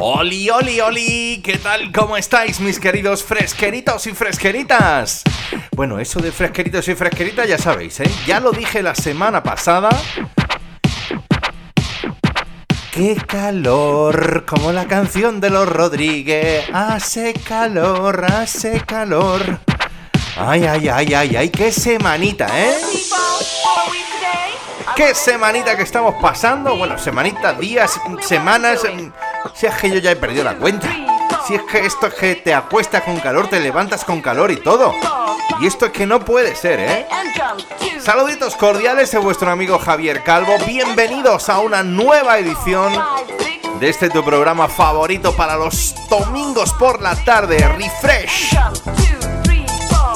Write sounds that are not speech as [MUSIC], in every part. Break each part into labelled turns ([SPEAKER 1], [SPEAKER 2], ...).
[SPEAKER 1] Oli, oli, oli, ¿qué tal? ¿Cómo estáis mis queridos fresqueritos y fresqueritas? Bueno, eso de fresqueritos y fresqueritas ya sabéis, ¿eh? Ya lo dije la semana pasada. ¡Qué calor! Como la canción de los Rodríguez. Hace calor, hace calor. Ay, ay, ay, ay, ay, qué semanita, ¿eh? ¿Qué semanita que estamos pasando? Bueno, semanita, días, semanas. Si es que yo ya he perdido la cuenta. Si es que esto es que te acuestas con calor, te levantas con calor y todo. Y esto es que no puede ser, ¿eh? Saluditos cordiales de vuestro amigo Javier Calvo. Bienvenidos a una nueva edición de este tu programa favorito para los domingos por la tarde, Refresh.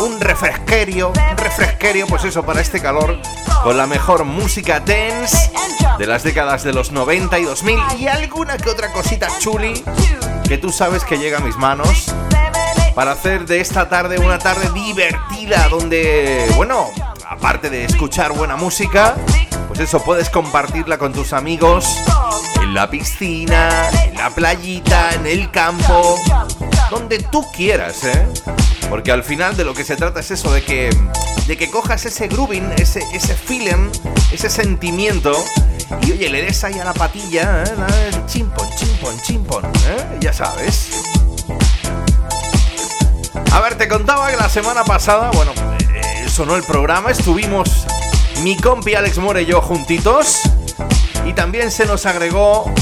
[SPEAKER 1] Un refresquerio, un refresquerio, pues eso, para este calor, con la mejor música dance de las décadas de los 90 y 2000 y alguna que otra cosita chuli que tú sabes que llega a mis manos para hacer de esta tarde una tarde divertida donde, bueno, aparte de escuchar buena música, pues eso puedes compartirla con tus amigos en la piscina, en la playita, en el campo, donde tú quieras, ¿eh? Porque al final de lo que se trata es eso, de que, de que cojas ese grooving, ese, ese feeling, ese sentimiento y oye, le des ahí a la patilla, ¿eh? chimpon, chimpon, chimpon, ¿eh? ya sabes. Contaba que la semana pasada, bueno, eh, sonó el programa, estuvimos mi compi Alex More y yo juntitos. Y también se nos agregó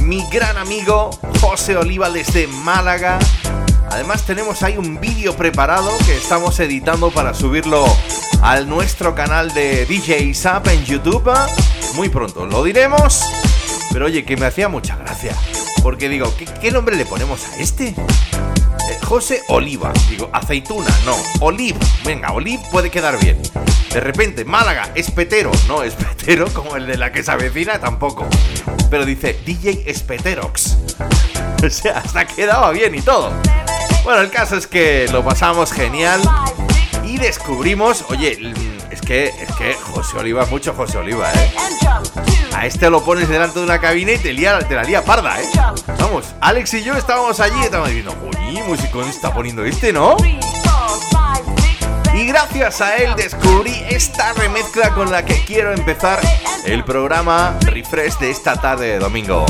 [SPEAKER 1] mi gran amigo José Oliva desde Málaga. Además tenemos ahí un vídeo preparado que estamos editando para subirlo al nuestro canal de DJ Zap en YouTube. Muy pronto lo diremos. Pero oye, que me hacía mucha gracia. Porque digo, ¿qué, qué nombre le ponemos a este? José Oliva. Digo, aceituna, no. Oliv. Venga, Oliv puede quedar bien. De repente, Málaga, espetero. No, espetero como el de la que se avecina tampoco. Pero dice DJ Espeterox. [LAUGHS] O sea, hasta quedaba bien y todo. Bueno, el caso es que lo pasamos genial y descubrimos, oye, es que, es que José Oliva, mucho José Oliva, ¿eh? A este lo pones delante de una cabina y te, lía, te la lía parda, ¿eh? Vamos, Alex y yo estábamos allí y estábamos diciendo, uy, musicón está poniendo este, ¿no? Y gracias a él descubrí esta remezcla con la que quiero empezar el programa Refresh de esta tarde de domingo.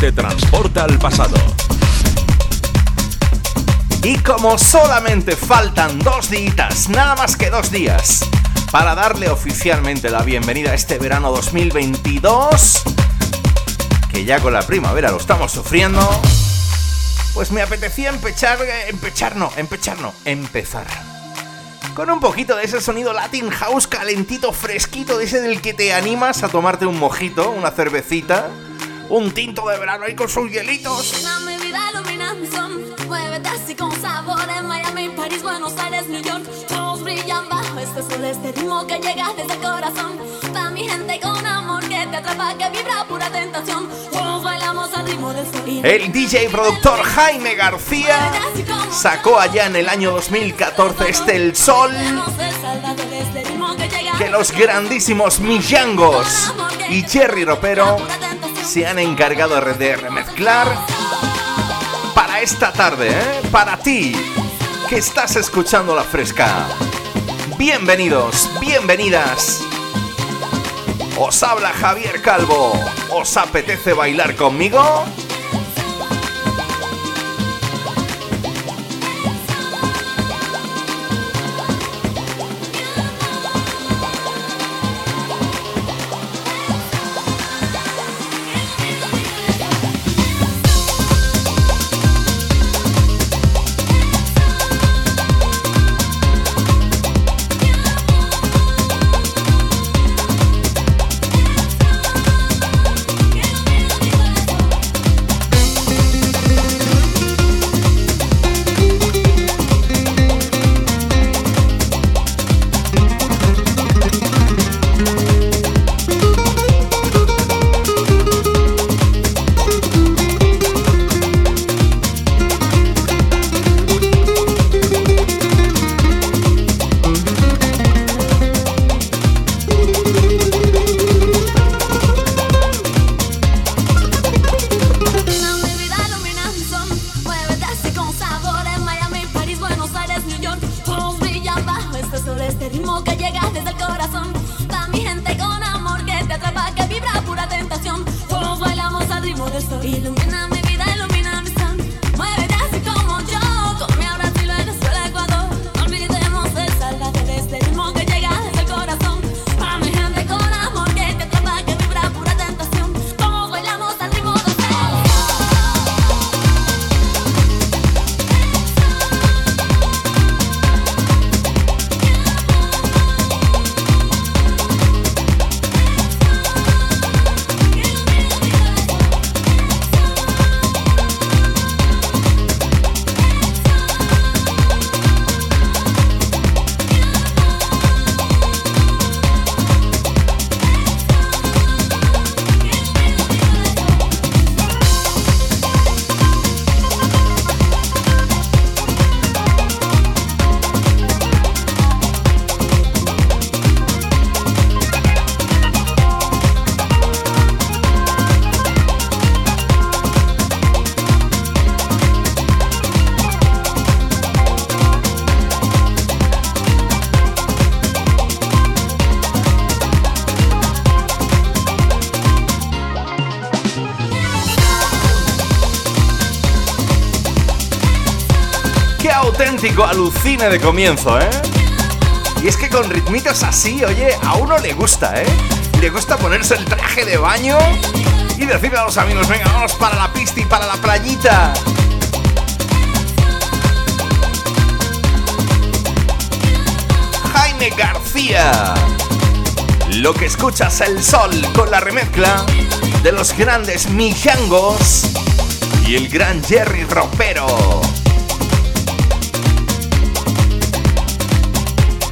[SPEAKER 2] Te transporta al pasado.
[SPEAKER 1] Y como solamente faltan dos días, nada más que dos días, para darle oficialmente la bienvenida a este verano 2022, que ya con la primavera lo estamos sufriendo, pues me apetecía empechar, empechar no, empechar no, empezar. Con un poquito de ese sonido Latin House calentito, fresquito, de ese del que te animas a tomarte un mojito, una cervecita, un tinto de verano ahí con sus hielitos.
[SPEAKER 3] Muévete así con sabor en Miami, París, Buenos Aires, New York. Todos brillan bajo este sol, este ritmo que llega desde el corazón. Pa' mi gente con amor que te atrapa, que vibra pura tentación. Todos bailamos al ritmo del sol.
[SPEAKER 1] El DJ productor Jaime García sacó allá en el año 2014 este El Sol. Que los grandísimos Millangos y Jerry Ropero se han encargado de remezclar para esta tarde, ¿eh? para ti que estás escuchando la fresca. Bienvenidos, bienvenidas. Os habla Javier Calvo. ¿Os apetece bailar conmigo? De comienzo, ¿eh? Y es que con ritmitos así, oye, a uno le gusta, ¿eh? Le gusta ponerse el traje de baño y decirle a los amigos, venga, vamos para la pista y para la playita. Jaime García. Lo que escuchas el sol con la remezcla de los grandes Mijangos y el gran Jerry Ropero.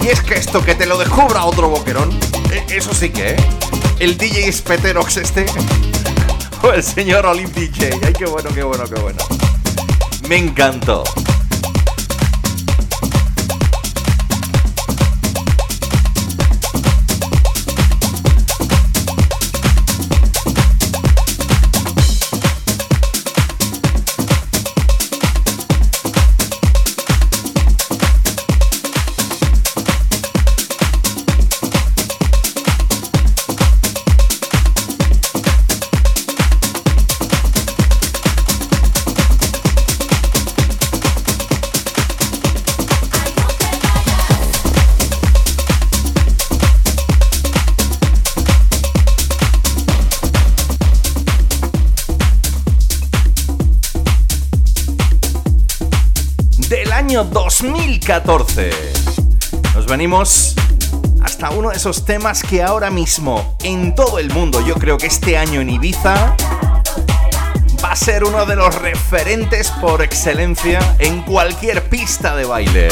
[SPEAKER 1] Es que esto que te lo descubra otro boquerón, e, eso sí que, ¿eh? El DJ Speterox este, [LAUGHS] o el señor Olim DJ. Ay, qué bueno, qué bueno, qué bueno. Me encantó.
[SPEAKER 3] 2014. Nos venimos hasta uno de esos temas que ahora mismo en todo el mundo, yo creo que este año en Ibiza va a ser uno de los referentes por excelencia en cualquier pista de baile.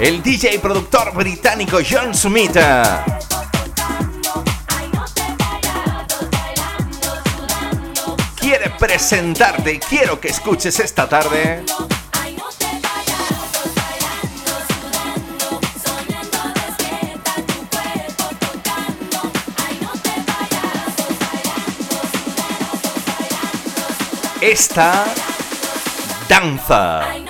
[SPEAKER 3] El DJ productor británico John Sumita presentarte, quiero que escuches esta tarde esta danza.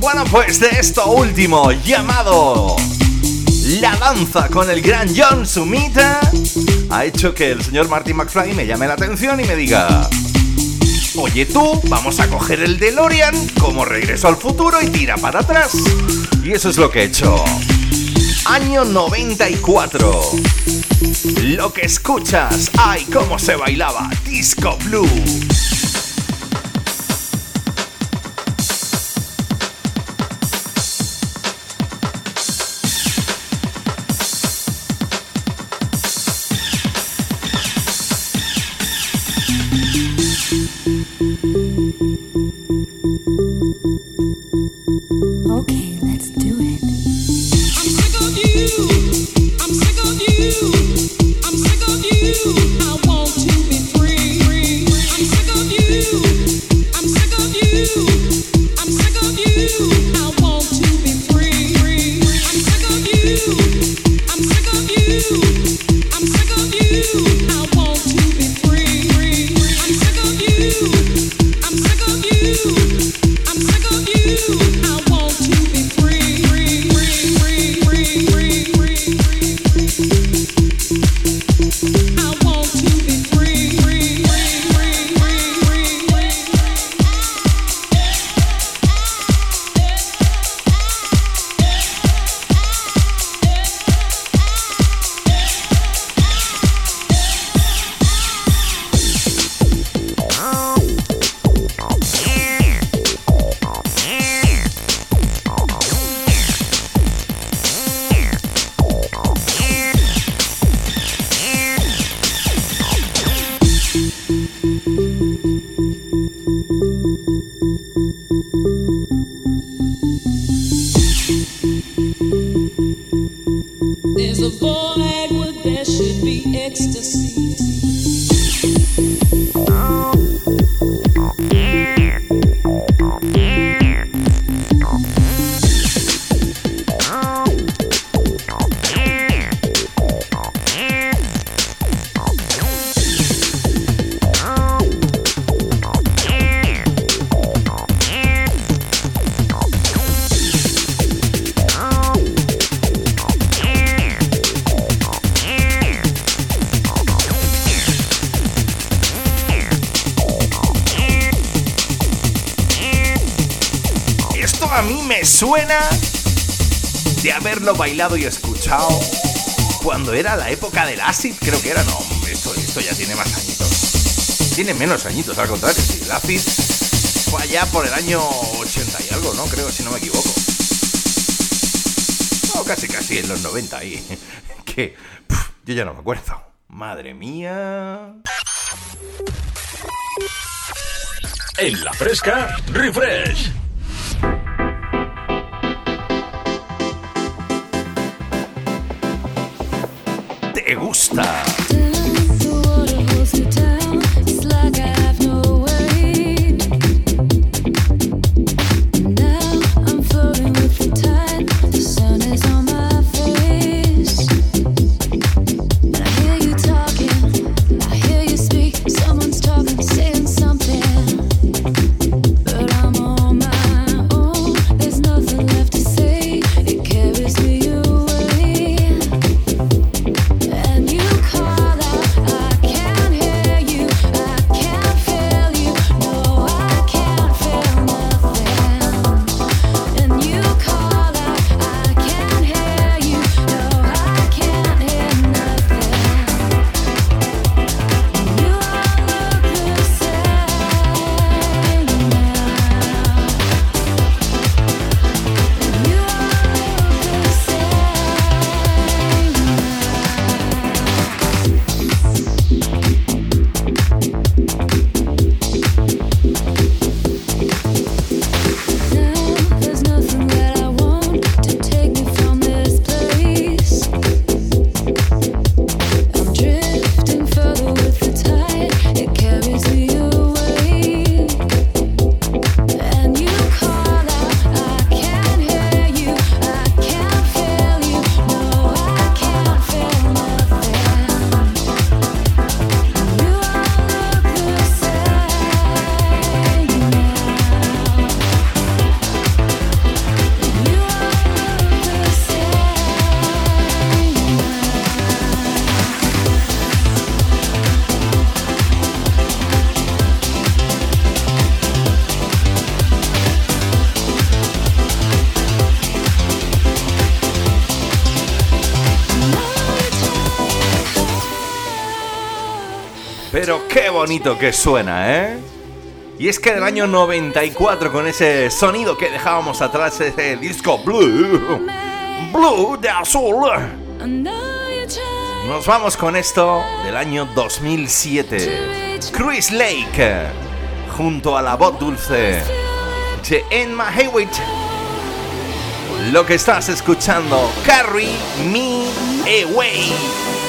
[SPEAKER 3] Bueno, pues de esto último, llamado La danza con el gran John Sumita, ha hecho que el señor Martin McFly me llame la atención y me diga... Oye tú, vamos a coger el DeLorean como regreso al futuro y tira para atrás. Y eso es lo que he hecho año 94. Lo que escuchas, ay, cómo se bailaba, Disco Blue.
[SPEAKER 1] La época del acid, creo que era, no, esto, esto ya tiene más añitos. Tiene menos añitos, al contrario, sí, el acid fue allá por el año 80 y algo, ¿no? Creo, si no me equivoco. No, casi, casi en los 90 ahí. [LAUGHS] que yo ya no me acuerdo. Madre mía.
[SPEAKER 2] En la fresca, refresh.
[SPEAKER 1] Bonito que suena, ¿eh? Y es que del año 94, con ese sonido que dejábamos atrás, ese disco Blue, Blue de azul, nos vamos con esto del año 2007. Chris Lake, junto a la voz dulce de Emma Hewitt. Lo que estás escuchando, Carry Me Away.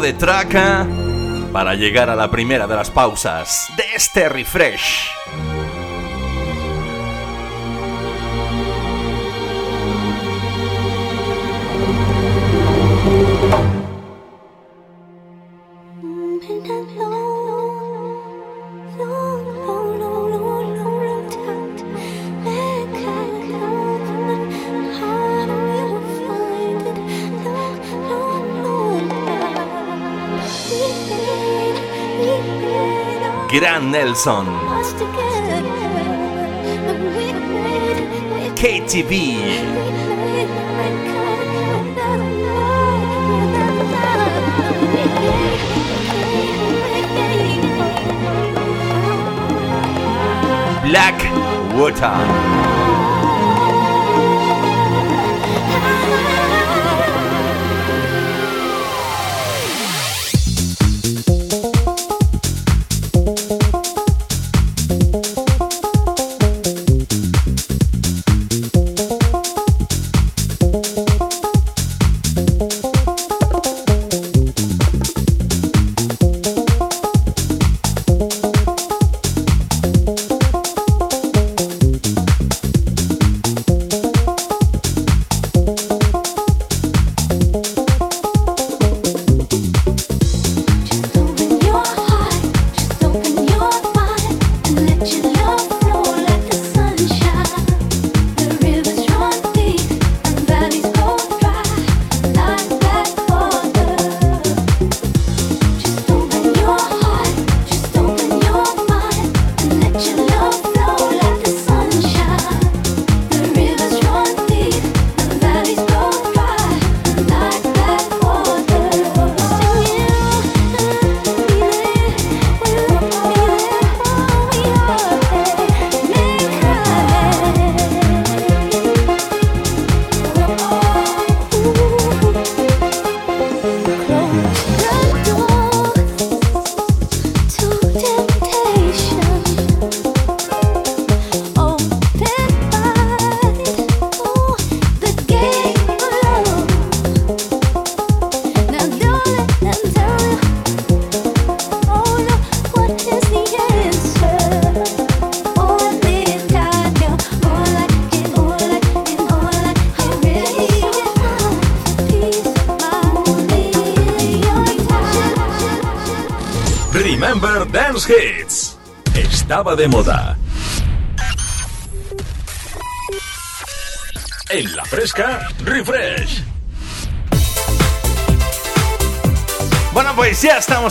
[SPEAKER 1] De traca para llegar a la primera de las pausas de este refresh. Gran Nelson. KTV. Black Water.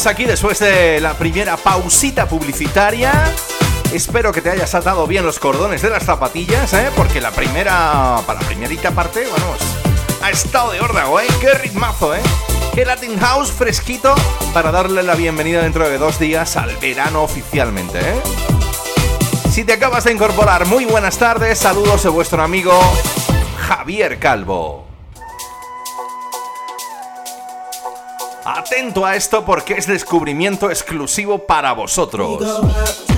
[SPEAKER 1] Aquí después de la primera pausita publicitaria. Espero que te hayas atado bien los cordones de las zapatillas, ¿eh? Porque la primera, para la primerita parte, vamos, ha estado de órdago, ¿eh? Qué ritmazo, ¿eh? Qué Latin House fresquito para darle la bienvenida dentro de dos días al verano oficialmente, ¿eh? Si te acabas de incorporar, muy buenas tardes, saludos de vuestro amigo Javier Calvo. Atento a esto porque es descubrimiento exclusivo para vosotros.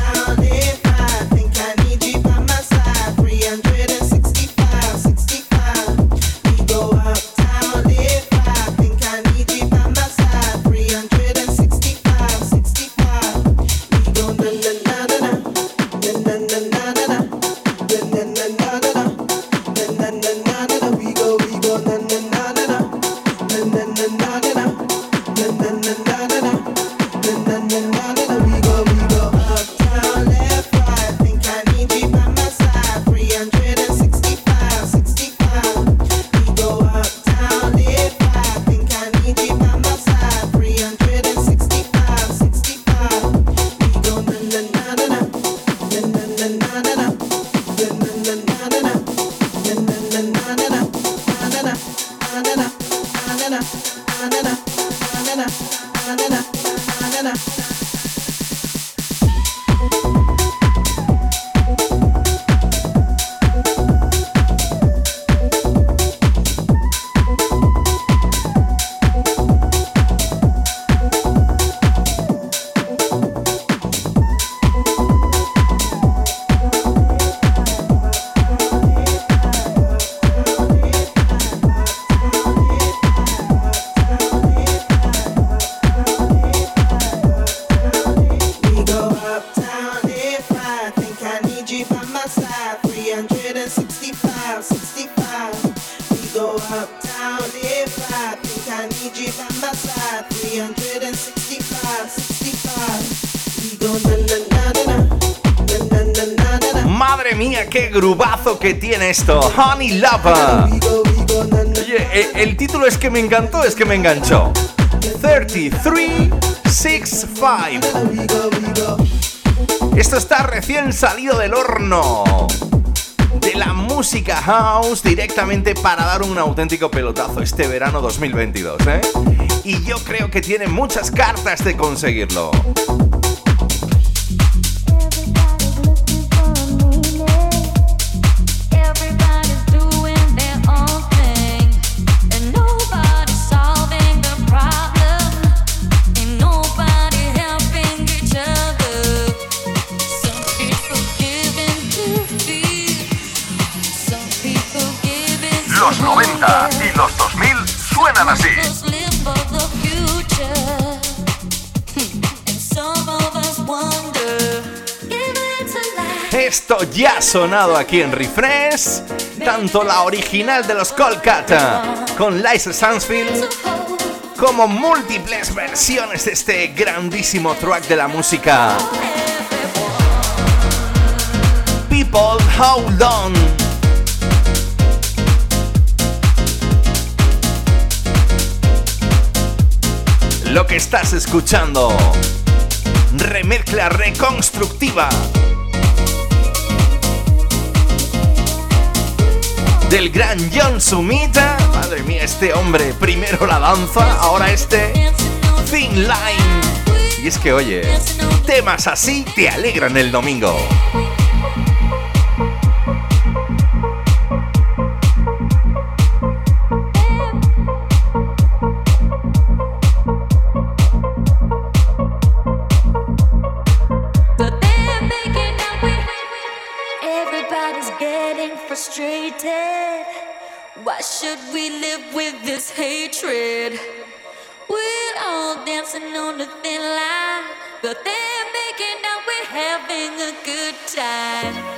[SPEAKER 1] Tiene esto. Honey Lava. Oye, el título es que me encantó, es que me enganchó. 3365. Esto está recién salido del horno de la música house directamente para dar un auténtico pelotazo este verano 2022, ¿eh? Y yo creo que tiene muchas cartas de conseguirlo.
[SPEAKER 2] Así.
[SPEAKER 1] Esto ya ha sonado aquí en Refresh, tanto la original de los Kolkata con Liza Sansfield como múltiples versiones de este grandísimo track de la música. People Hold On Lo que estás escuchando. Remezcla reconstructiva. Del gran John Sumita. Madre mía, este hombre. Primero la danza, ahora este Thin Line. Y es que, oye, temas así te alegran el domingo.
[SPEAKER 4] good time.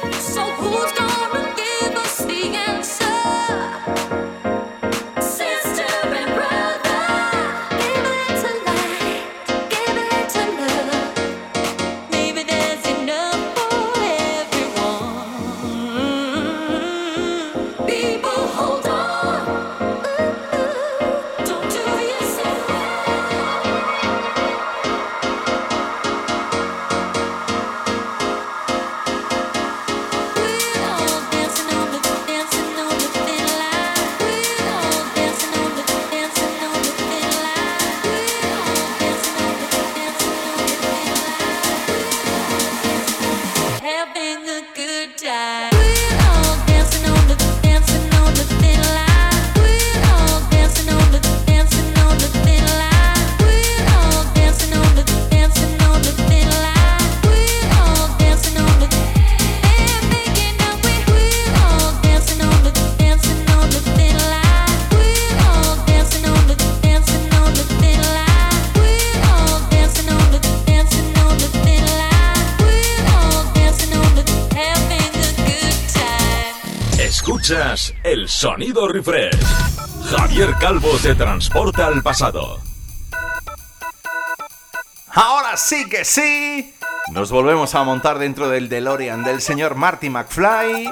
[SPEAKER 4] Sonido refresh. Javier Calvo te transporta al pasado.
[SPEAKER 5] Ahora sí que sí. Nos volvemos a montar dentro del DeLorean del señor Marty McFly.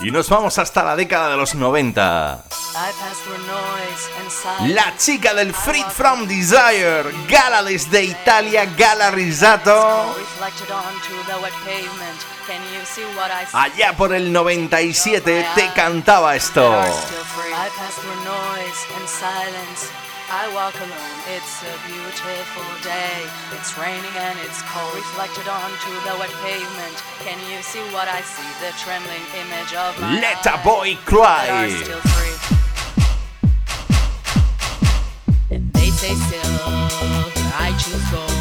[SPEAKER 5] Y nos vamos hasta la década de los 90. La chica del Freed from Desire, Gala desde Italia, Gala Risato. Allá por el 97 te cantaba esto. I walk alone, it's a beautiful day. It's raining and it's cold, reflected onto the wet pavement. Can you see what I see? The trembling image of my Let a boy cry. And they say still, I choose gold,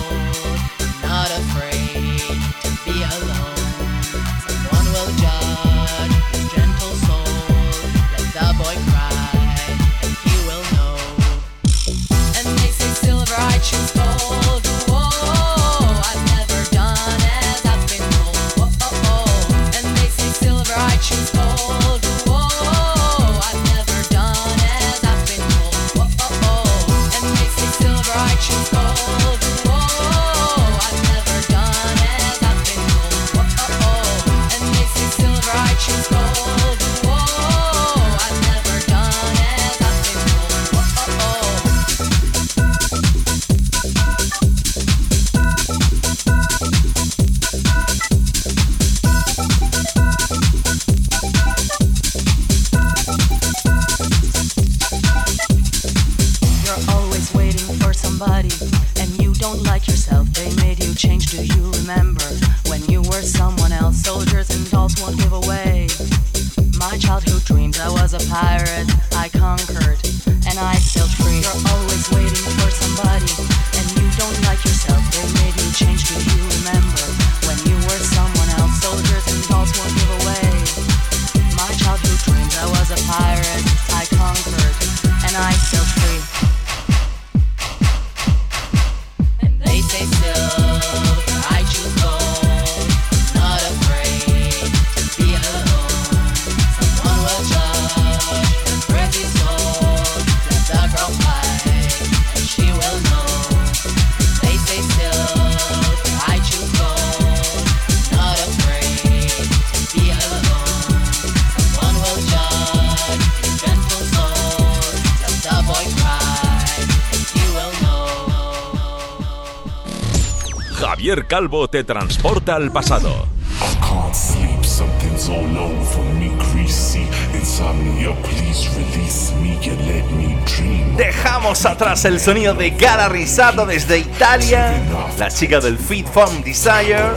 [SPEAKER 4] Javier Calvo te transporta al pasado.
[SPEAKER 6] I can't sleep, something's all over me, greasy. Insomnia, please release me, you let me dream.
[SPEAKER 5] Dejamos atrás el sonido de Gara Risato desde Italia, la chica del Fit from Desire.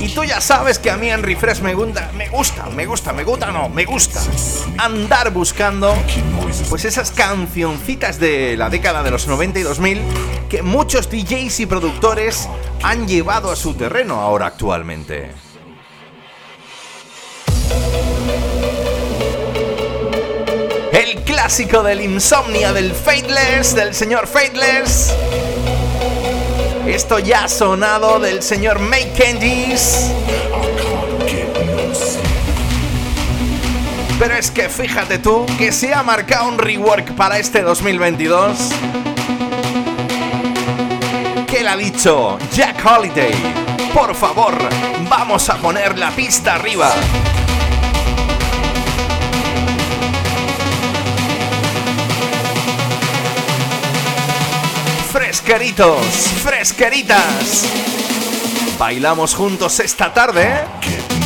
[SPEAKER 5] Y tú ya sabes que a mí en Refresh me gusta, me gusta, me gusta, no, me gusta andar buscando pues esas cancioncitas de la década de los 90 y 2000 que muchos DJs y productores han llevado a su terreno ahora actualmente. El clásico del Insomnia del Fateless, del señor Fateless. Esto ya ha sonado del señor Make Candies. Pero es que fíjate tú que se ha marcado un rework para este 2022. Que le ha dicho Jack Holiday. Por favor, vamos a poner la pista arriba. Fresqueritos, fresqueritas. Bailamos juntos esta tarde. ¿eh?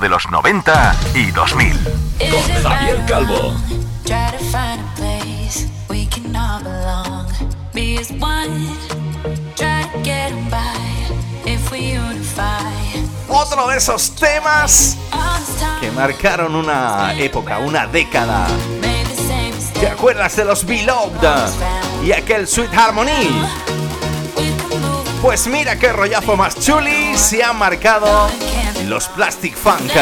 [SPEAKER 4] de los 90 y 2000.
[SPEAKER 7] Con Javier Calvo.
[SPEAKER 8] Otro de esos temas que marcaron una época, una década. ¿Te acuerdas de los Beloved y aquel Sweet Harmony? Pues mira qué rollazo más chuli se ha marcado los Plastic Funk.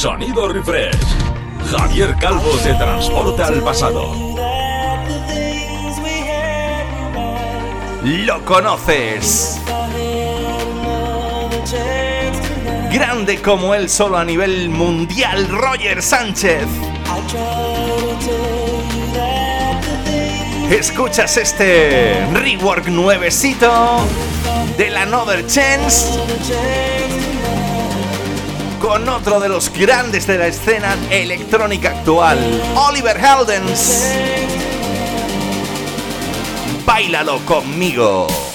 [SPEAKER 7] Sonido Refresh. Javier Calvo se transporta al pasado.
[SPEAKER 8] Lo conoces. Grande como él solo a nivel mundial, Roger Sánchez. Escuchas este rework nuevecito del Another Chance con otro de los grandes de la escena electrónica actual, Oliver Heldens. Bailalo conmigo.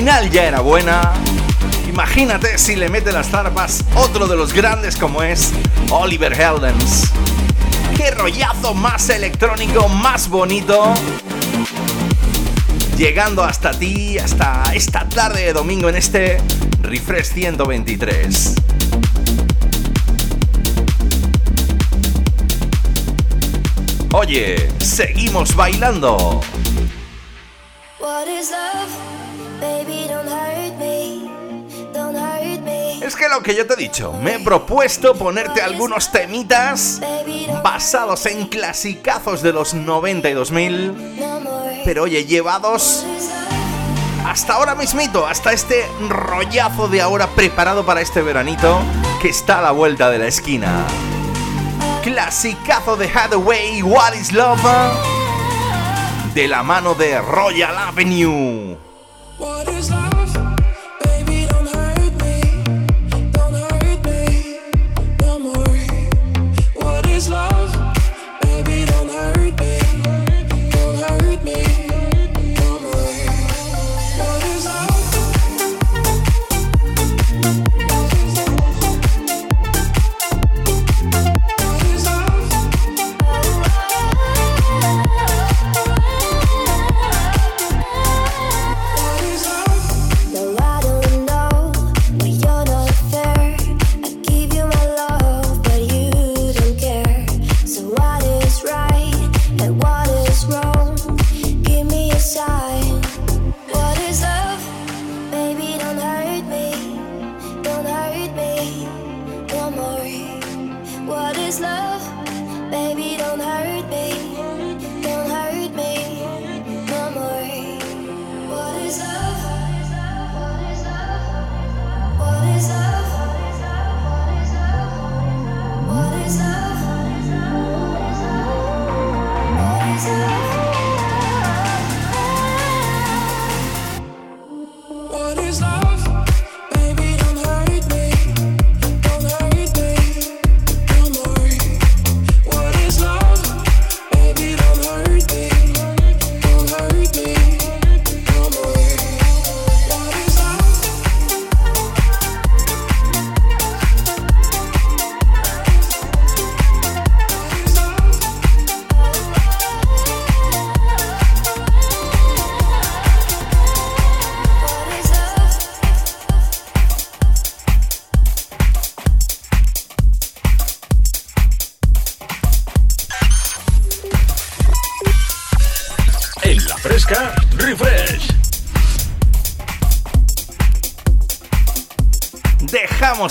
[SPEAKER 1] Original ya era buena, imagínate si le mete las zarpas otro de los grandes como es Oliver Heldens. Qué rollazo más electrónico, más bonito. Llegando hasta ti, hasta esta tarde de domingo en este Refresh 123. Oye, seguimos bailando. Que lo que yo te he dicho, me he propuesto ponerte algunos temitas basados en clasicazos de los 90 y 2000,
[SPEAKER 3] no more.
[SPEAKER 1] pero oye, llevados hasta ahora mismito, hasta este rollazo de ahora preparado para este veranito que está a la vuelta de la esquina. Clasicazo de Hathaway, What is Love? De la mano de Royal Avenue.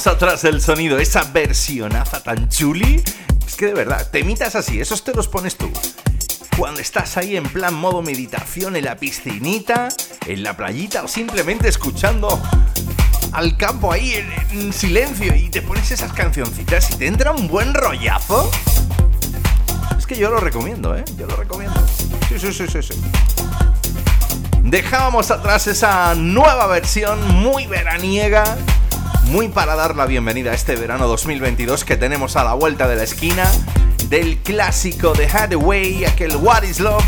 [SPEAKER 1] Atrás el sonido, esa versionaza tan chuli. Es que de verdad, temitas así, esos te los pones tú. Cuando estás ahí en plan modo meditación en la piscinita, en la playita o simplemente escuchando al campo ahí en, en silencio y te pones esas cancioncitas y te entra un buen rollazo. Es que yo lo recomiendo, ¿eh? Yo lo recomiendo. Sí, sí, sí, sí, sí. Dejábamos atrás esa nueva versión muy veraniega, muy para dar la bienvenida a este verano 2022 que tenemos a la vuelta de la esquina del clásico de Hathaway, aquel What is Love.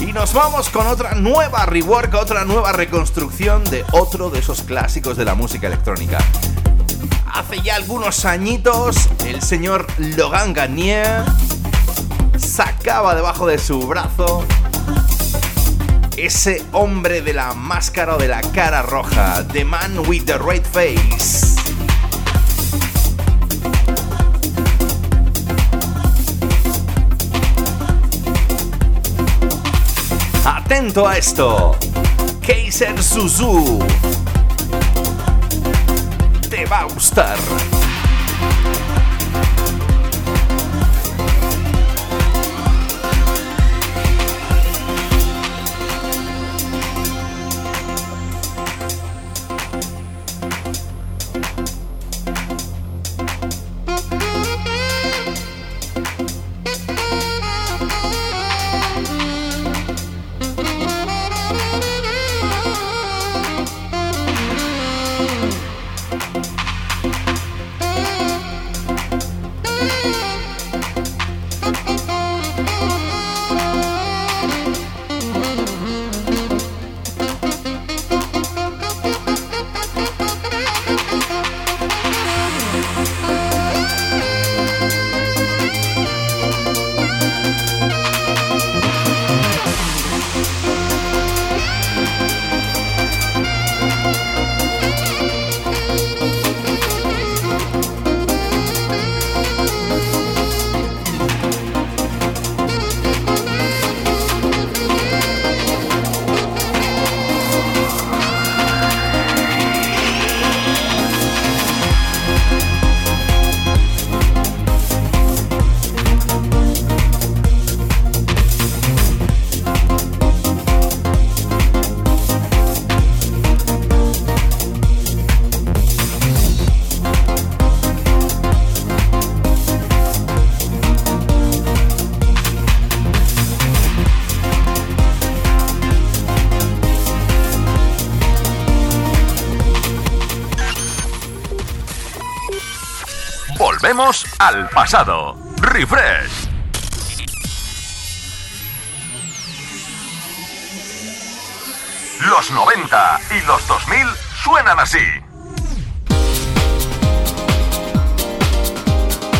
[SPEAKER 1] Y nos vamos con otra nueva rework, otra nueva reconstrucción de otro de esos clásicos de la música electrónica. Hace ya algunos añitos, el señor Logan Garnier sacaba debajo de su brazo ese hombre de la máscara o de la cara roja, The Man with the Red Face. Atento a esto, Kaiser Suzu. Te va a gustar.
[SPEAKER 7] Al pasado. Refresh. Los 90 y los 2000 suenan así.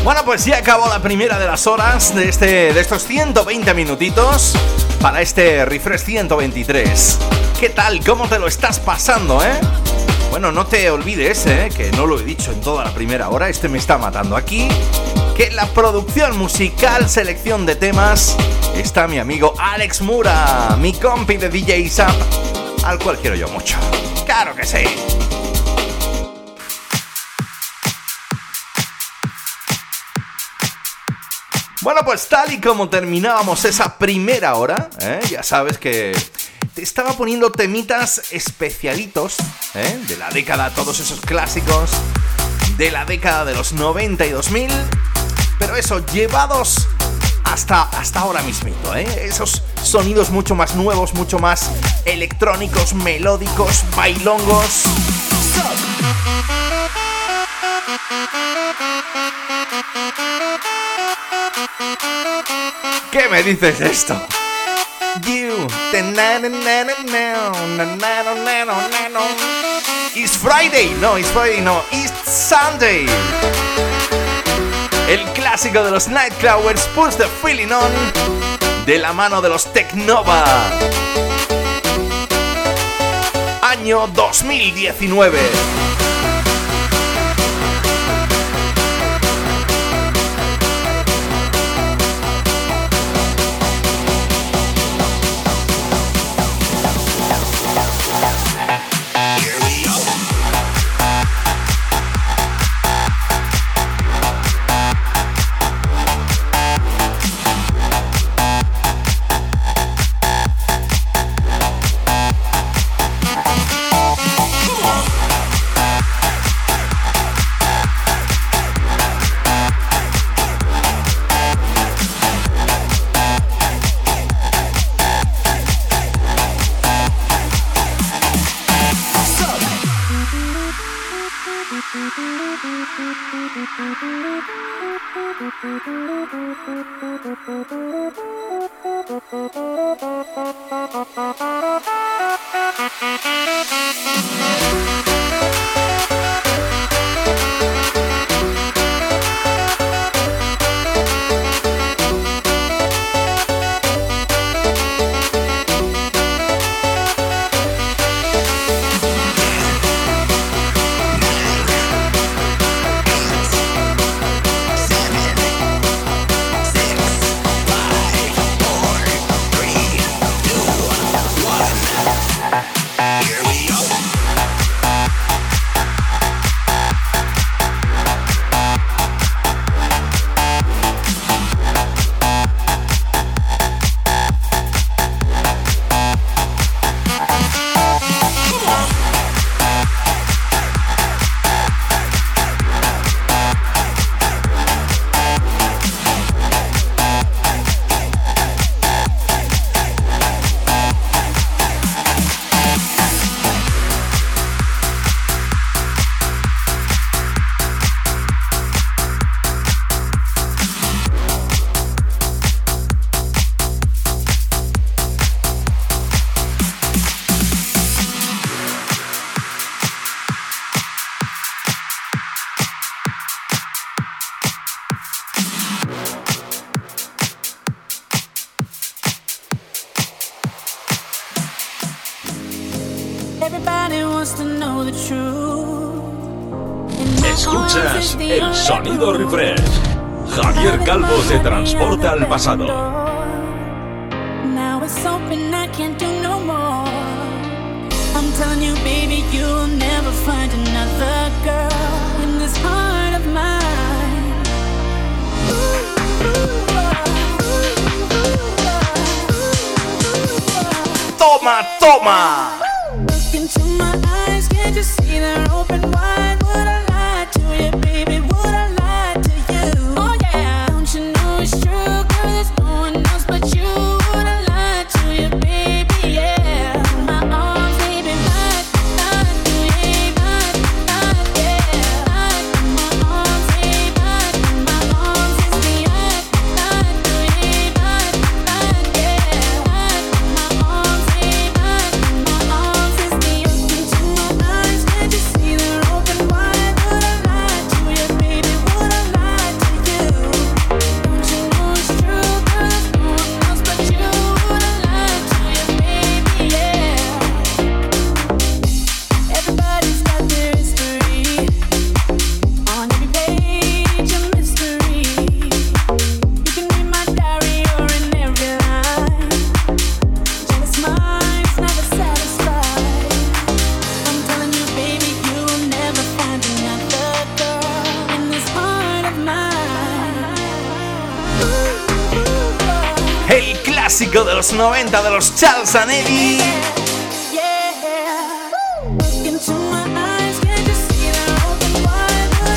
[SPEAKER 1] Bueno, pues ya acabó la primera de las horas de, este, de estos 120 minutitos para este Refresh 123. ¿Qué tal? ¿Cómo te lo estás pasando, eh? Bueno, no te olvides, eh, que no lo he dicho en toda la primera hora, este me está matando aquí, que en la producción musical, selección de temas, está mi amigo Alex Mura, mi compi de DJ Zap, al cual quiero yo mucho. ¡Claro que sí! Bueno, pues tal y como terminábamos esa primera hora, ¿eh? ya sabes que te estaba poniendo temitas especialitos ¿eh? de la década, todos esos clásicos de la década de los 90 y 2000, pero eso, llevados hasta, hasta ahora mismito, ¿eh? esos sonidos mucho más nuevos, mucho más electrónicos, melódicos, bailongos. ¿Qué me dices esto? You. It's Friday. No, it's Friday, no. It's Sunday. El clásico de los Nightcrawlers, Push the Feeling On, de la mano de los Tecnova. Año 2019.
[SPEAKER 7] Pasado.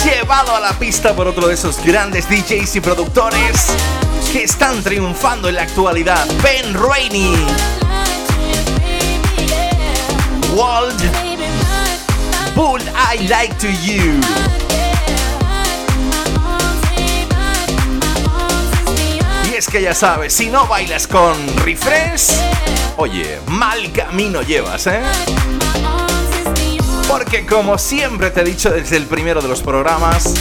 [SPEAKER 1] Llevado a la pista por otro de esos grandes DJs y productores que están triunfando en la actualidad. Ben Rainey, Wald, Bull I Like to You. Es que ya sabes, si no bailas con refresh, oye, mal camino llevas, ¿eh? Porque como siempre te he dicho desde el primero de los programas,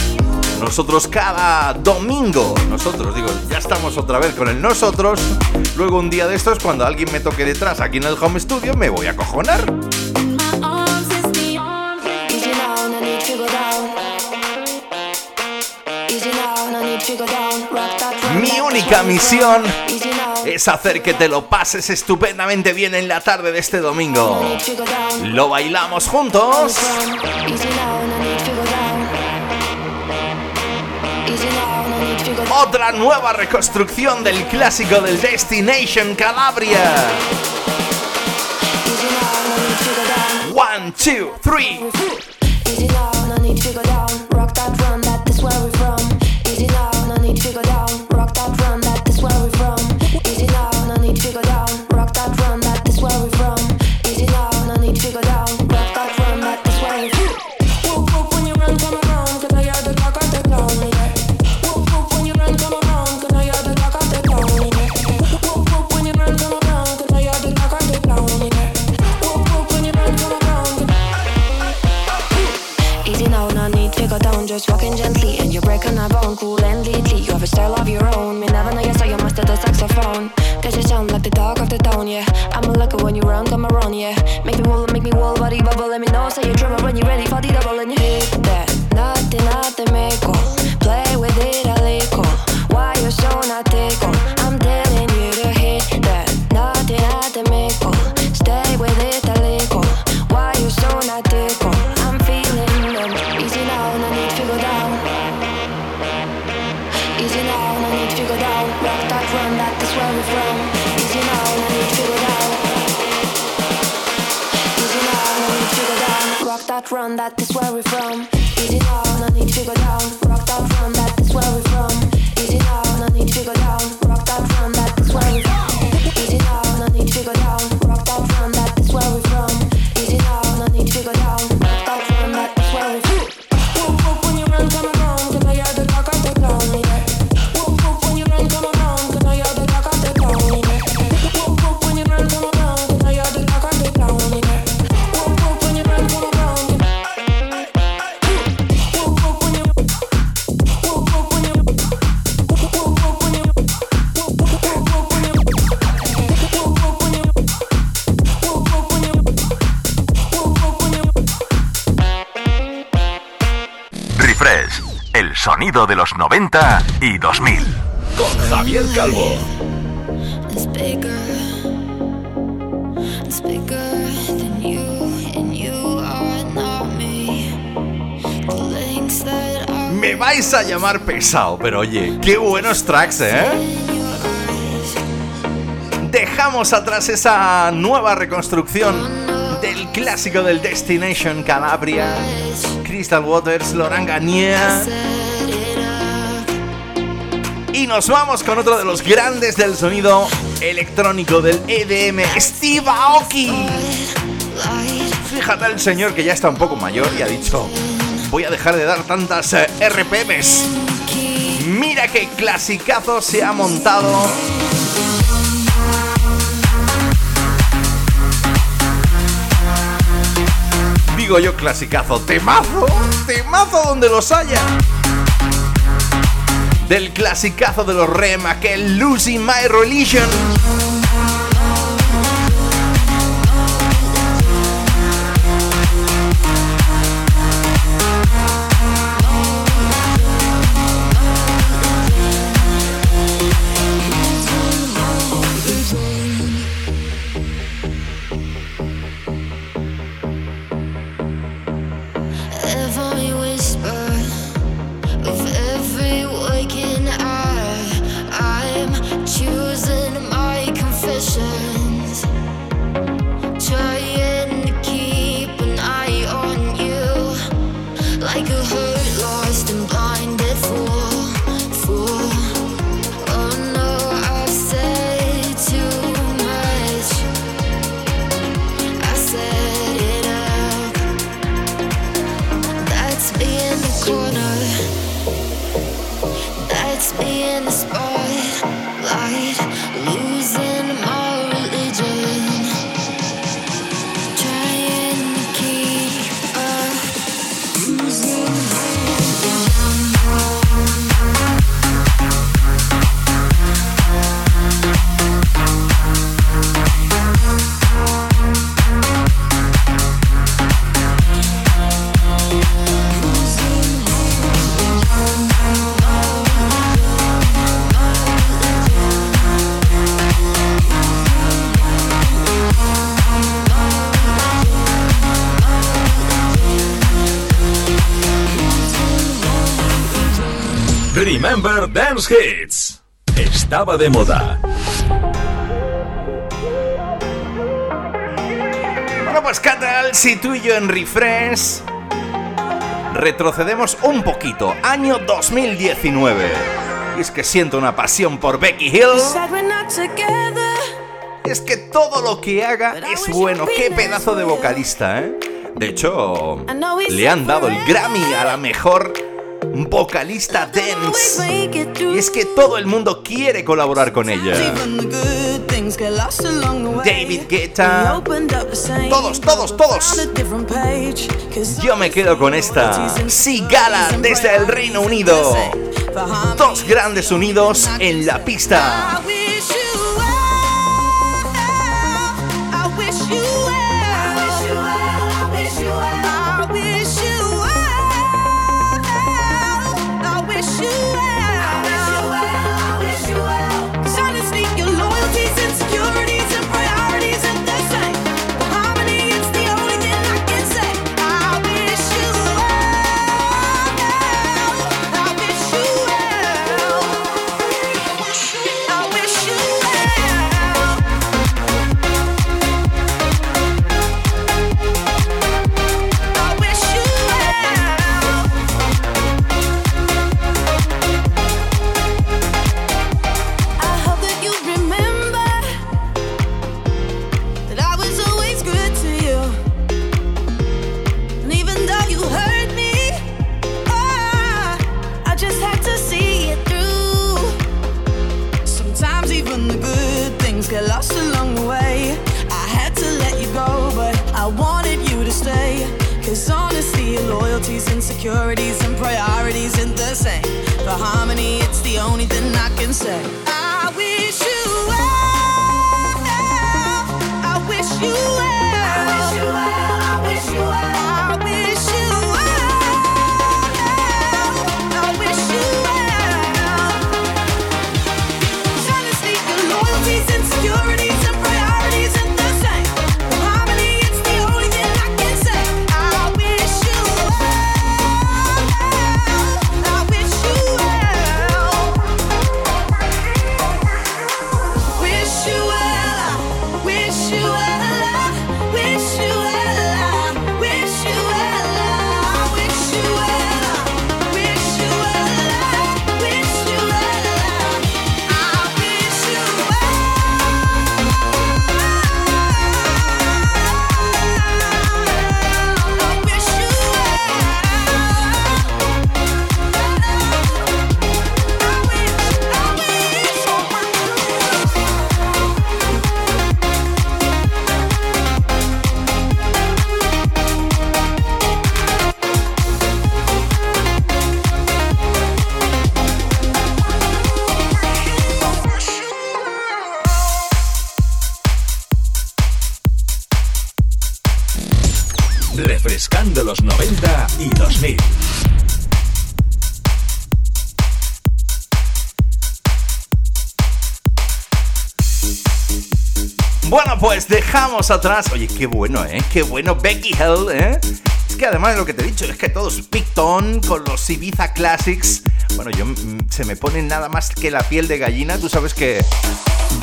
[SPEAKER 1] nosotros cada domingo, nosotros digo, ya estamos otra vez con el nosotros, luego un día de estos cuando alguien me toque detrás aquí en el home studio me voy a cojonar. Mi única misión es hacer que te lo pases estupendamente bien en la tarde de este domingo. Lo bailamos juntos. Otra nueva reconstrucción del clásico del Destination Calabria. One, two, three.
[SPEAKER 9] Just walking gently and you're breaking a bone, cool and deeply. You have a style of your own, me never know you so you master the saxophone. Cause you sound like the dog of the town, yeah. I'm a lucky when you run, come around, yeah. Make me wall, make me wall, body bubble, let me know, say you're trouble when you're ready for the double and you that run,
[SPEAKER 2] sonido de los 90 y 2000.
[SPEAKER 7] Con Javier Calvo.
[SPEAKER 9] It's bigger. It's bigger than you, and you are not me. The lengths that are
[SPEAKER 1] Me vais a llamar pesado, pero oye, qué buenos tracks, ¿eh? Dejamos atrás esa nueva reconstrucción del clásico del Destination Calabria, Crystal Waters, Laurent Garnier. Y nos vamos con otro de los grandes del sonido electrónico del EDM, Steve Aoki. Fíjate el señor que ya está un poco mayor y ha dicho, voy a dejar de dar tantas eh, RPMs. Mira qué clasicazo se ha montado. Digo yo clasicazo, temazo, temazo donde los haya. Del clasicazo de los Rem, aquel Losing My Religion.
[SPEAKER 4] Remember Dance Hits. Estaba de moda.
[SPEAKER 1] Bueno, pues ¿qué tal si tú y yo en Refresh retrocedemos un poquito, año 2019? Y es que siento una pasión por Becky Hill. Es que todo lo que haga es bueno. Qué pedazo de vocalista, ¿eh? De hecho, le han dado el Grammy a la mejor vocalista dance. Y es que todo el mundo quiere colaborar con ella. David Guetta. Todos, todos, todos. Yo me quedo con esta. Sigala desde el Reino Unido. Dos grandes unidos en la pista.
[SPEAKER 10] Say.
[SPEAKER 1] Atrás. Oye, qué bueno, ¿eh? Qué bueno Becky Hill, ¿eh? Es que además de lo que te he dicho, es que todo es Picton con los Ibiza Classics. Bueno, yo mm, se me pone nada más que la piel de gallina. Tú sabes que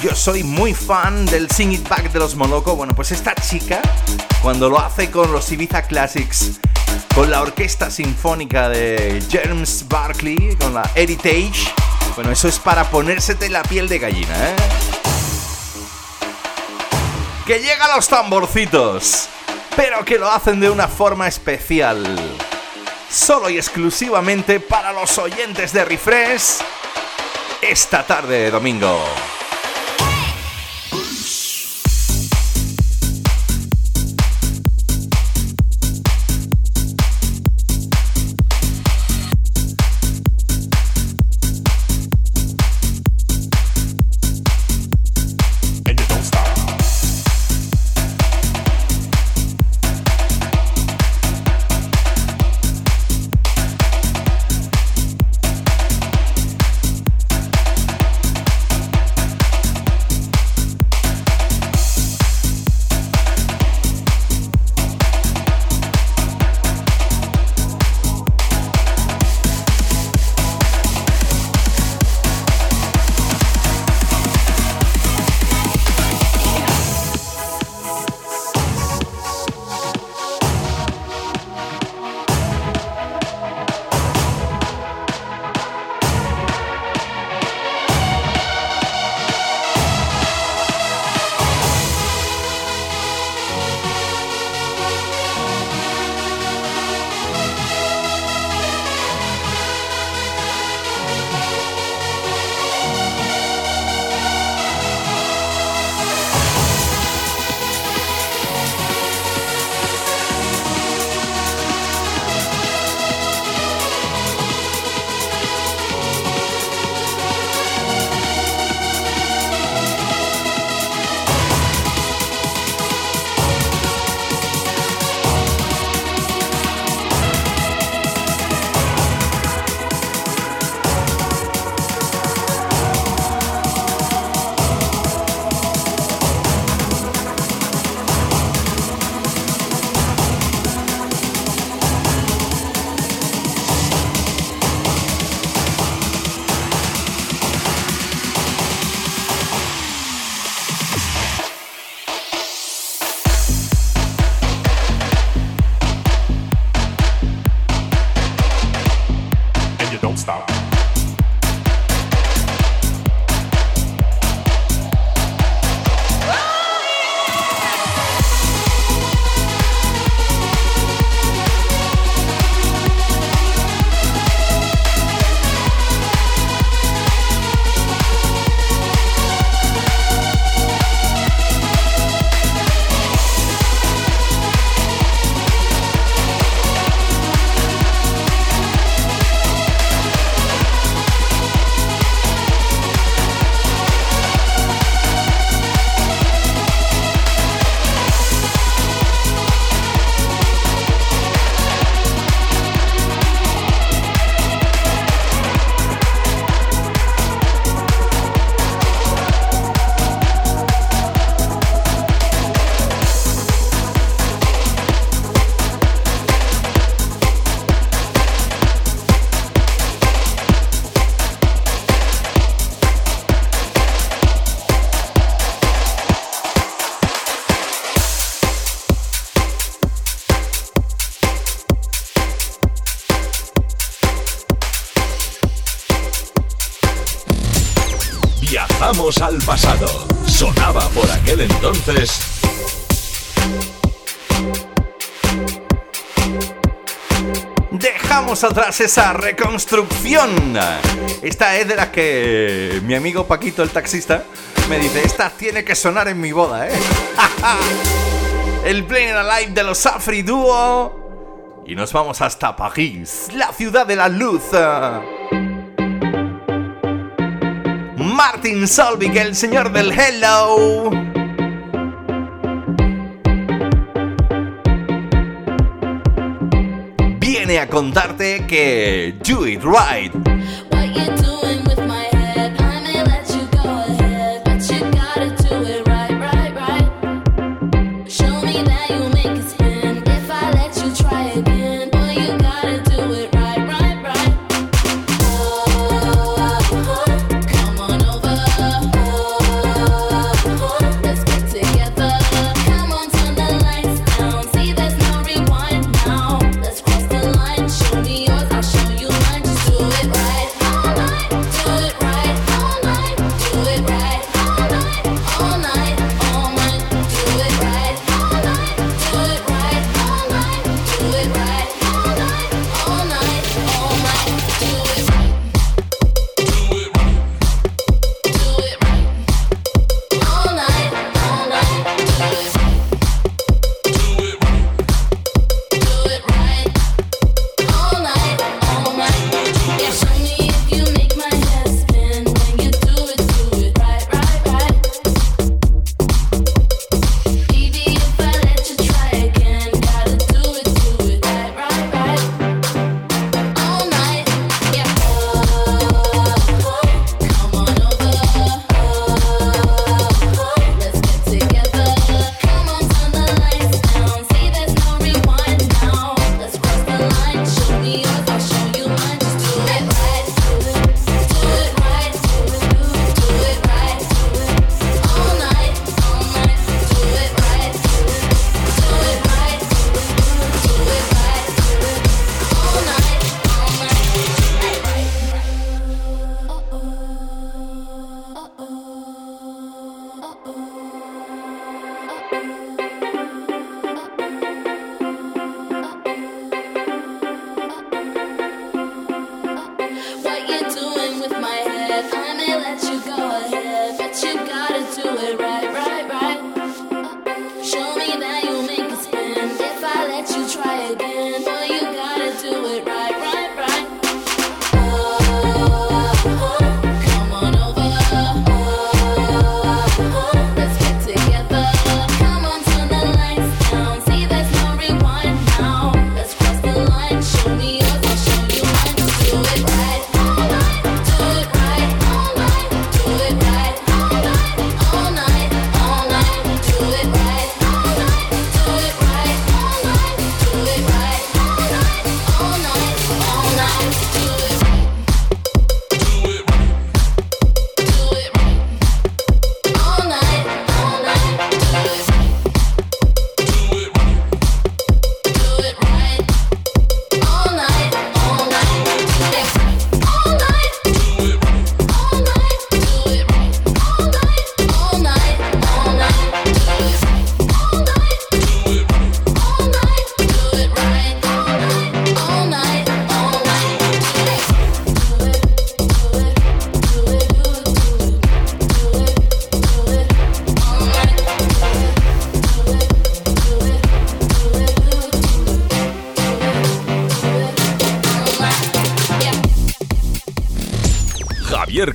[SPEAKER 1] yo soy muy fan del Sing It Back de los Moloko. Bueno, pues esta chica, cuando lo hace con los Ibiza Classics, con la orquesta sinfónica de James Barkley, con la Heritage, bueno, eso es para ponérsete la piel de gallina, ¿eh? Que llega los tamborcitos, pero que lo hacen de una forma especial. Solo y exclusivamente para los oyentes de Refresh esta tarde de domingo.
[SPEAKER 3] esa reconstrucción. Esta es de las que mi amigo Paquito, el taxista, me dice, esta tiene que sonar en mi boda, ¿eh? [LAUGHS] el Plain Alive de los Afri Duo. Y nos vamos hasta París, la ciudad de la luz. Martin Solvig, el señor del Hello. contarte que do It Right.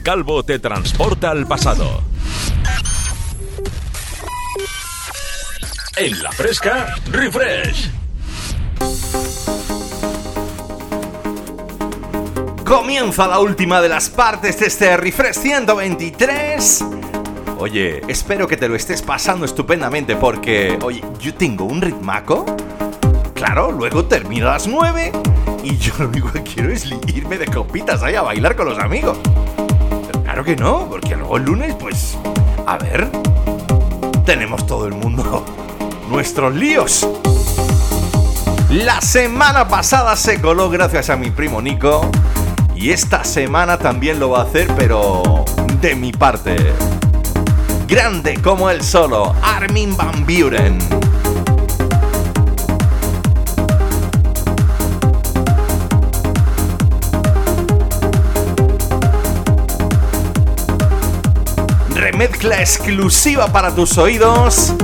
[SPEAKER 4] Calvo te transporta al pasado. En la fresca, refresh.
[SPEAKER 3] Comienza la última de las partes de este refresh 123. Oye, espero que te lo estés pasando estupendamente porque, oye, yo tengo un ritmaco. Claro, luego termino a las 9 y yo lo único que quiero es irme de copitas ahí a bailar con los amigos. Claro que no, porque luego el lunes, pues, a ver, tenemos todo el mundo [LAUGHS] nuestros líos. La semana pasada se coló gracias a mi primo Nico y esta semana también lo va a hacer, pero de mi parte.
[SPEAKER 2] Grande como el solo, Armin Van Buren. mezcla exclusiva para tus oídos.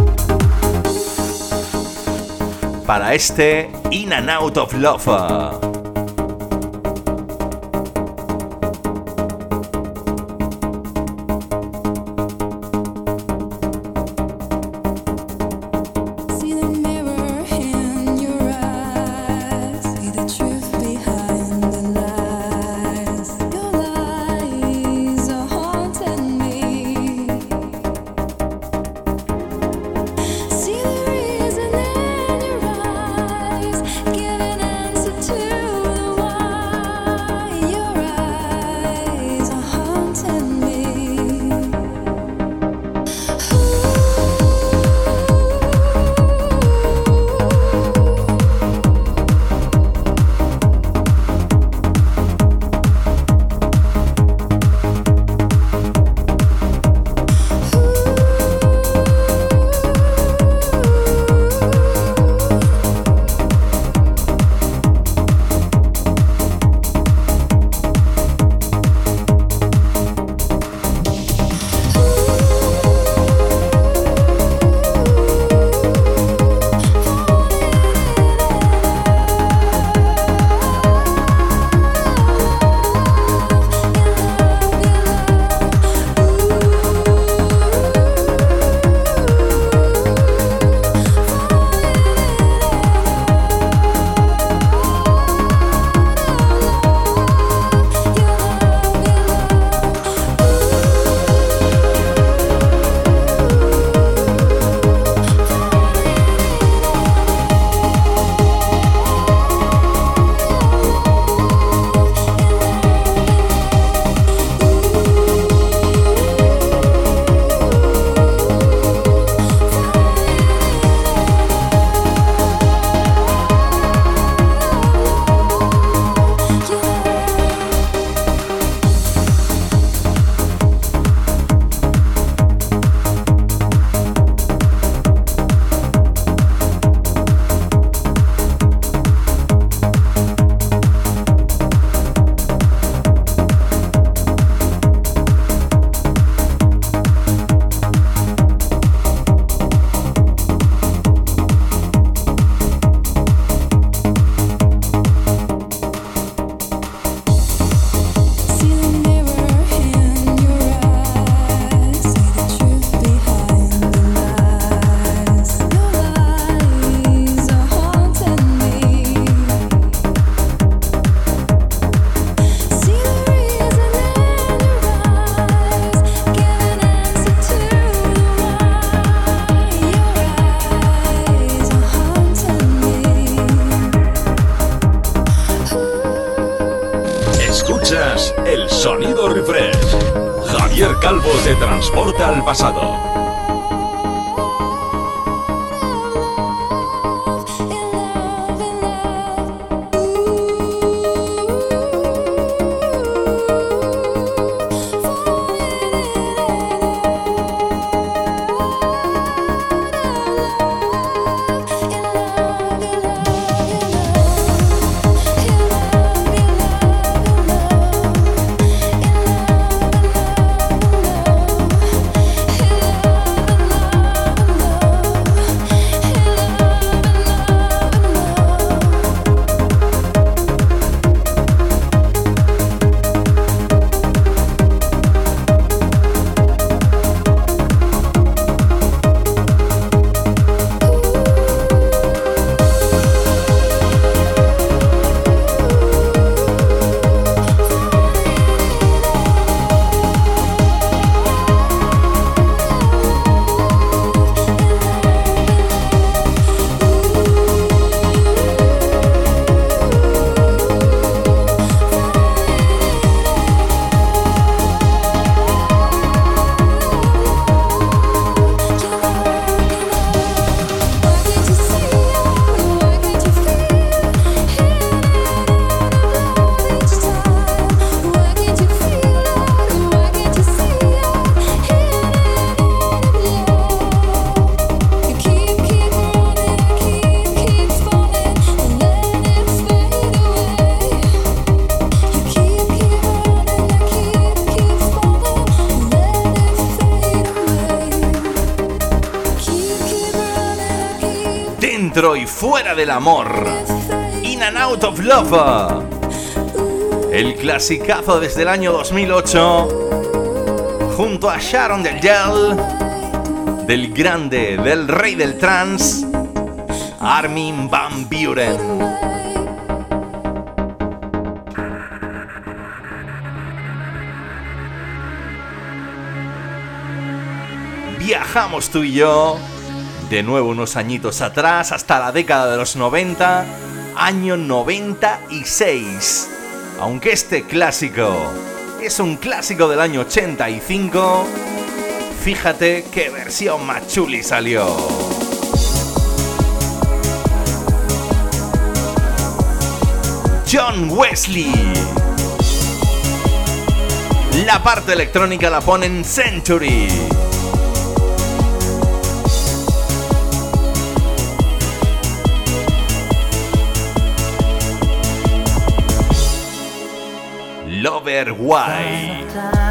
[SPEAKER 2] Para este In and Out of Love.
[SPEAKER 8] dentro y fuera del amor. In and Out of Love. El clasicazo desde el año 2008. Junto a Sharon del Yell. Del grande, del rey del trans. Armin Van Buren. Viajamos tú y yo de nuevo unos añitos atrás, hasta la década de los 90, año 96. Aunque este clásico es un clásico del año 85, fíjate qué versión más chuli salió. John Wesley. La parte electrónica la ponen Century.
[SPEAKER 1] Overway.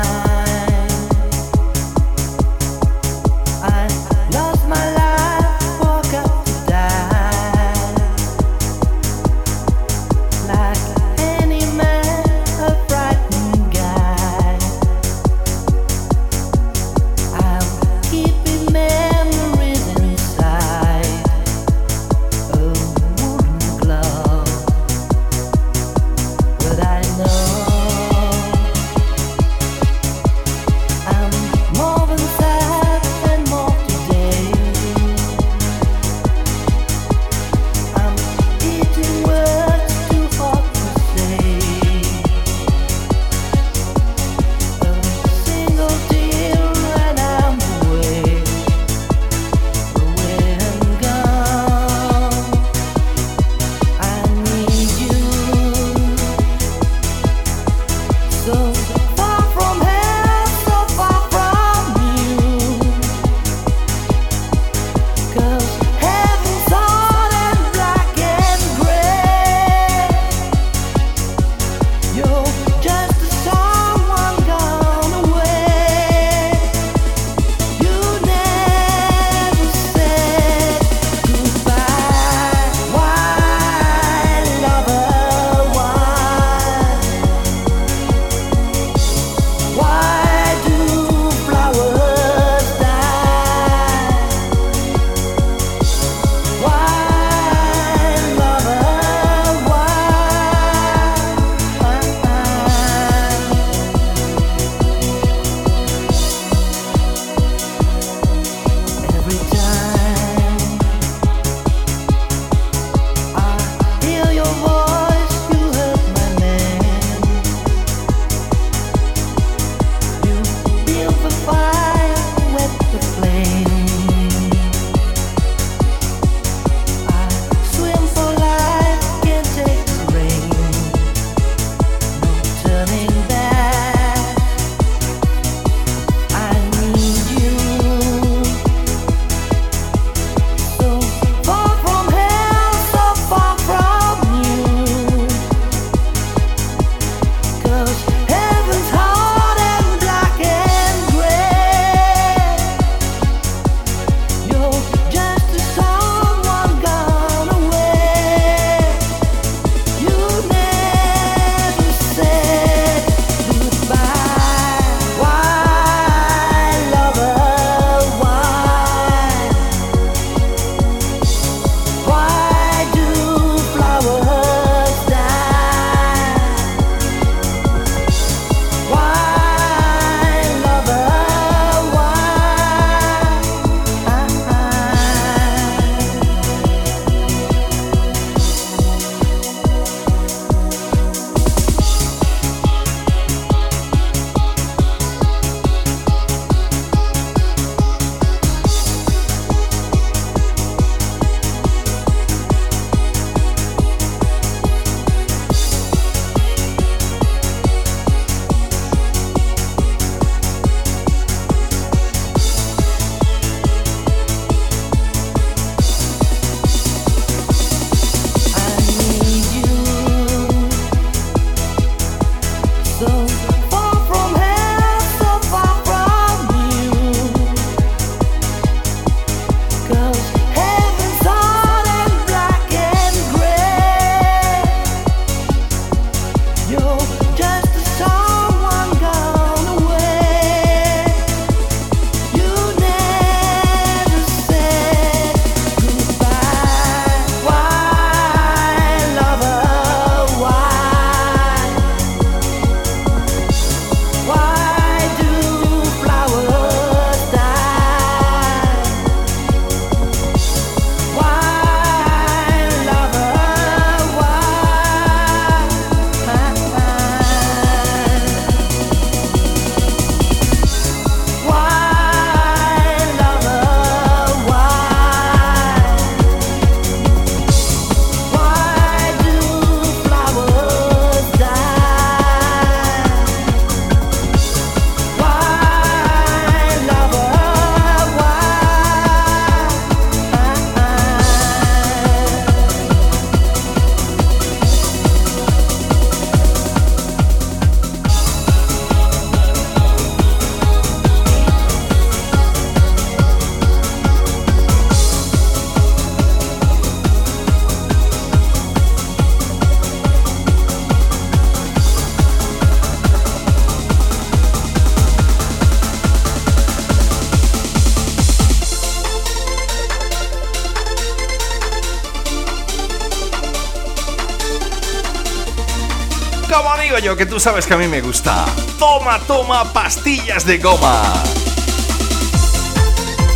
[SPEAKER 1] Que tú sabes que a mí me gusta. Toma, toma, pastillas de goma.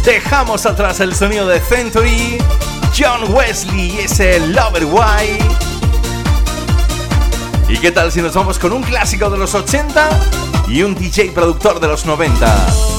[SPEAKER 1] Dejamos atrás el sonido de Century, John Wesley y ese Lover Why. ¿Y qué tal si nos vamos con un clásico de los 80 y un DJ productor de los 90?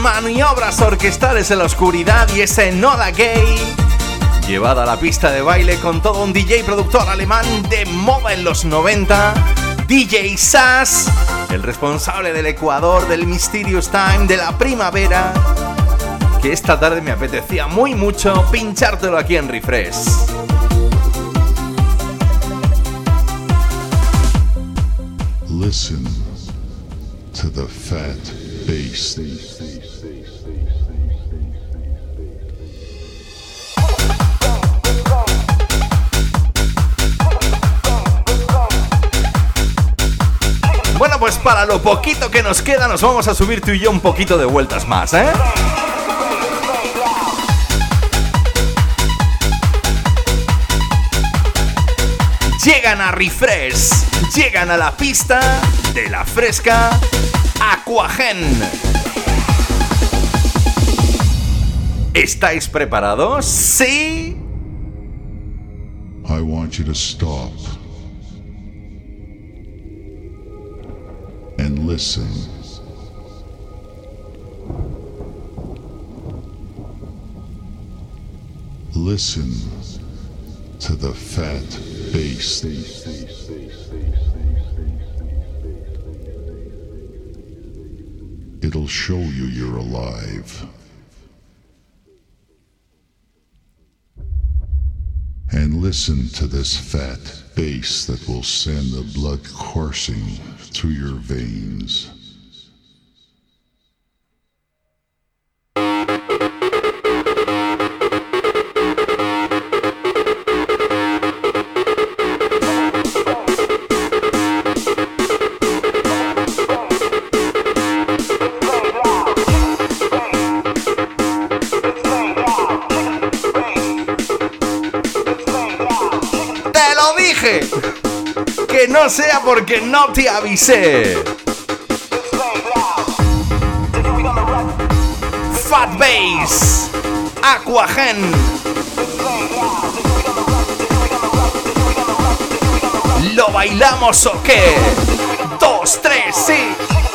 [SPEAKER 1] Maniobras orquestales en la oscuridad y ese Noda Gay. Llevada a la pista de baile con todo un DJ productor alemán de moda en los 90, DJ Sass, el responsable del Ecuador, del Mysterious Time, de la primavera, que esta tarde me apetecía muy mucho pinchártelo aquí en Refresh. Lo poquito que nos queda, nos vamos a subir tú y yo un poquito de vueltas más, ¿eh? Llegan a Refresh, llegan a la pista de la fresca Aquagen. ¿Estáis preparados? Sí.
[SPEAKER 11] I want you to stop listen. Listen to the fat bass. It'll show you you're alive. And listen to this fat bass that will send the blood coursing through your veins.
[SPEAKER 1] ¡Te lo dije! Que no sea porque no te avisé. Fat Bass. Aquagen. ¿Lo bailamos o qué? Dos, tres, sí.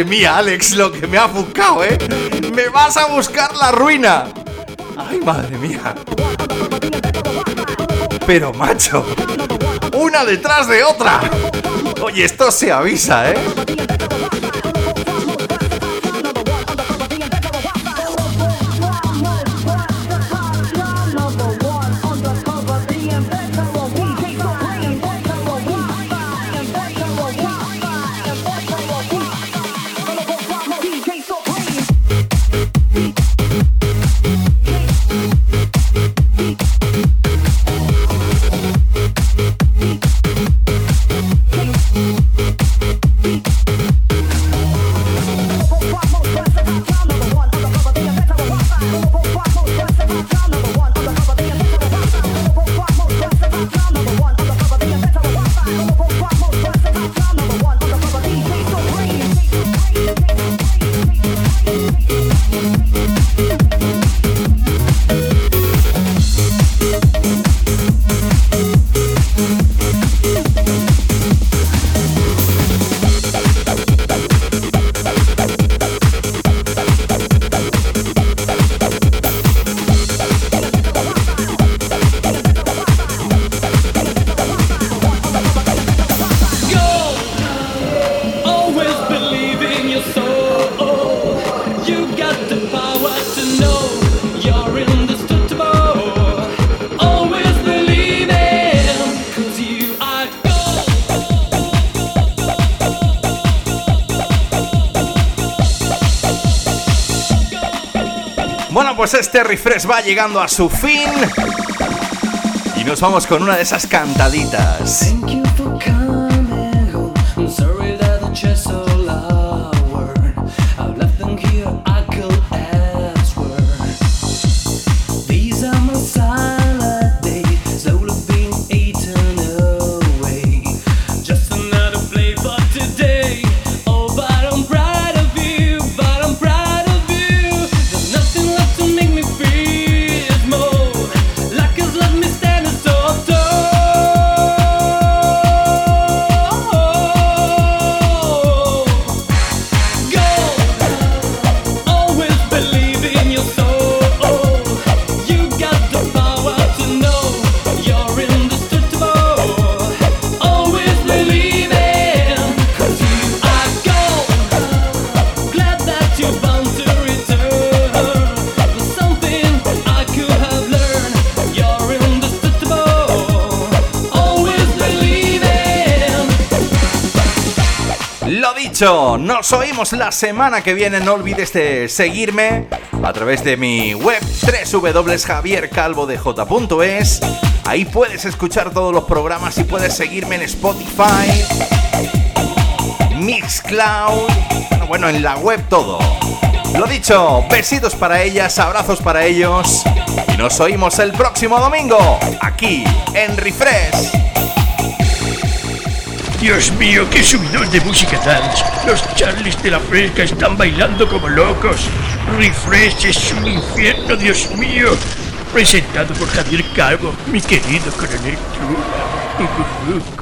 [SPEAKER 1] Madre mía, Alex, lo que me ha buscado, ¿eh? Me vas a buscar la ruina. Ay, madre mía. Pero, macho, una detrás de otra. Oye, esto se avisa, ¿eh? Este refresh va llegando a su fin. Y nos vamos con una de esas cantaditas. Dicho, nos oímos la semana que viene. No olvides de seguirme a través de mi web www.javiercalvodej.es. Ahí puedes escuchar todos los programas y puedes seguirme en Spotify, Mixcloud, bueno, en la web todo. Lo dicho, besitos para ellas, abrazos para ellos y nos oímos el próximo domingo aquí en Refresh.
[SPEAKER 12] Dios mío, qué subidón de música dance. Los Charlies de la Fresca están bailando como locos. Refresh es un infierno, Dios mío. Presentado por Javier Calvo, mi querido coronel Trula.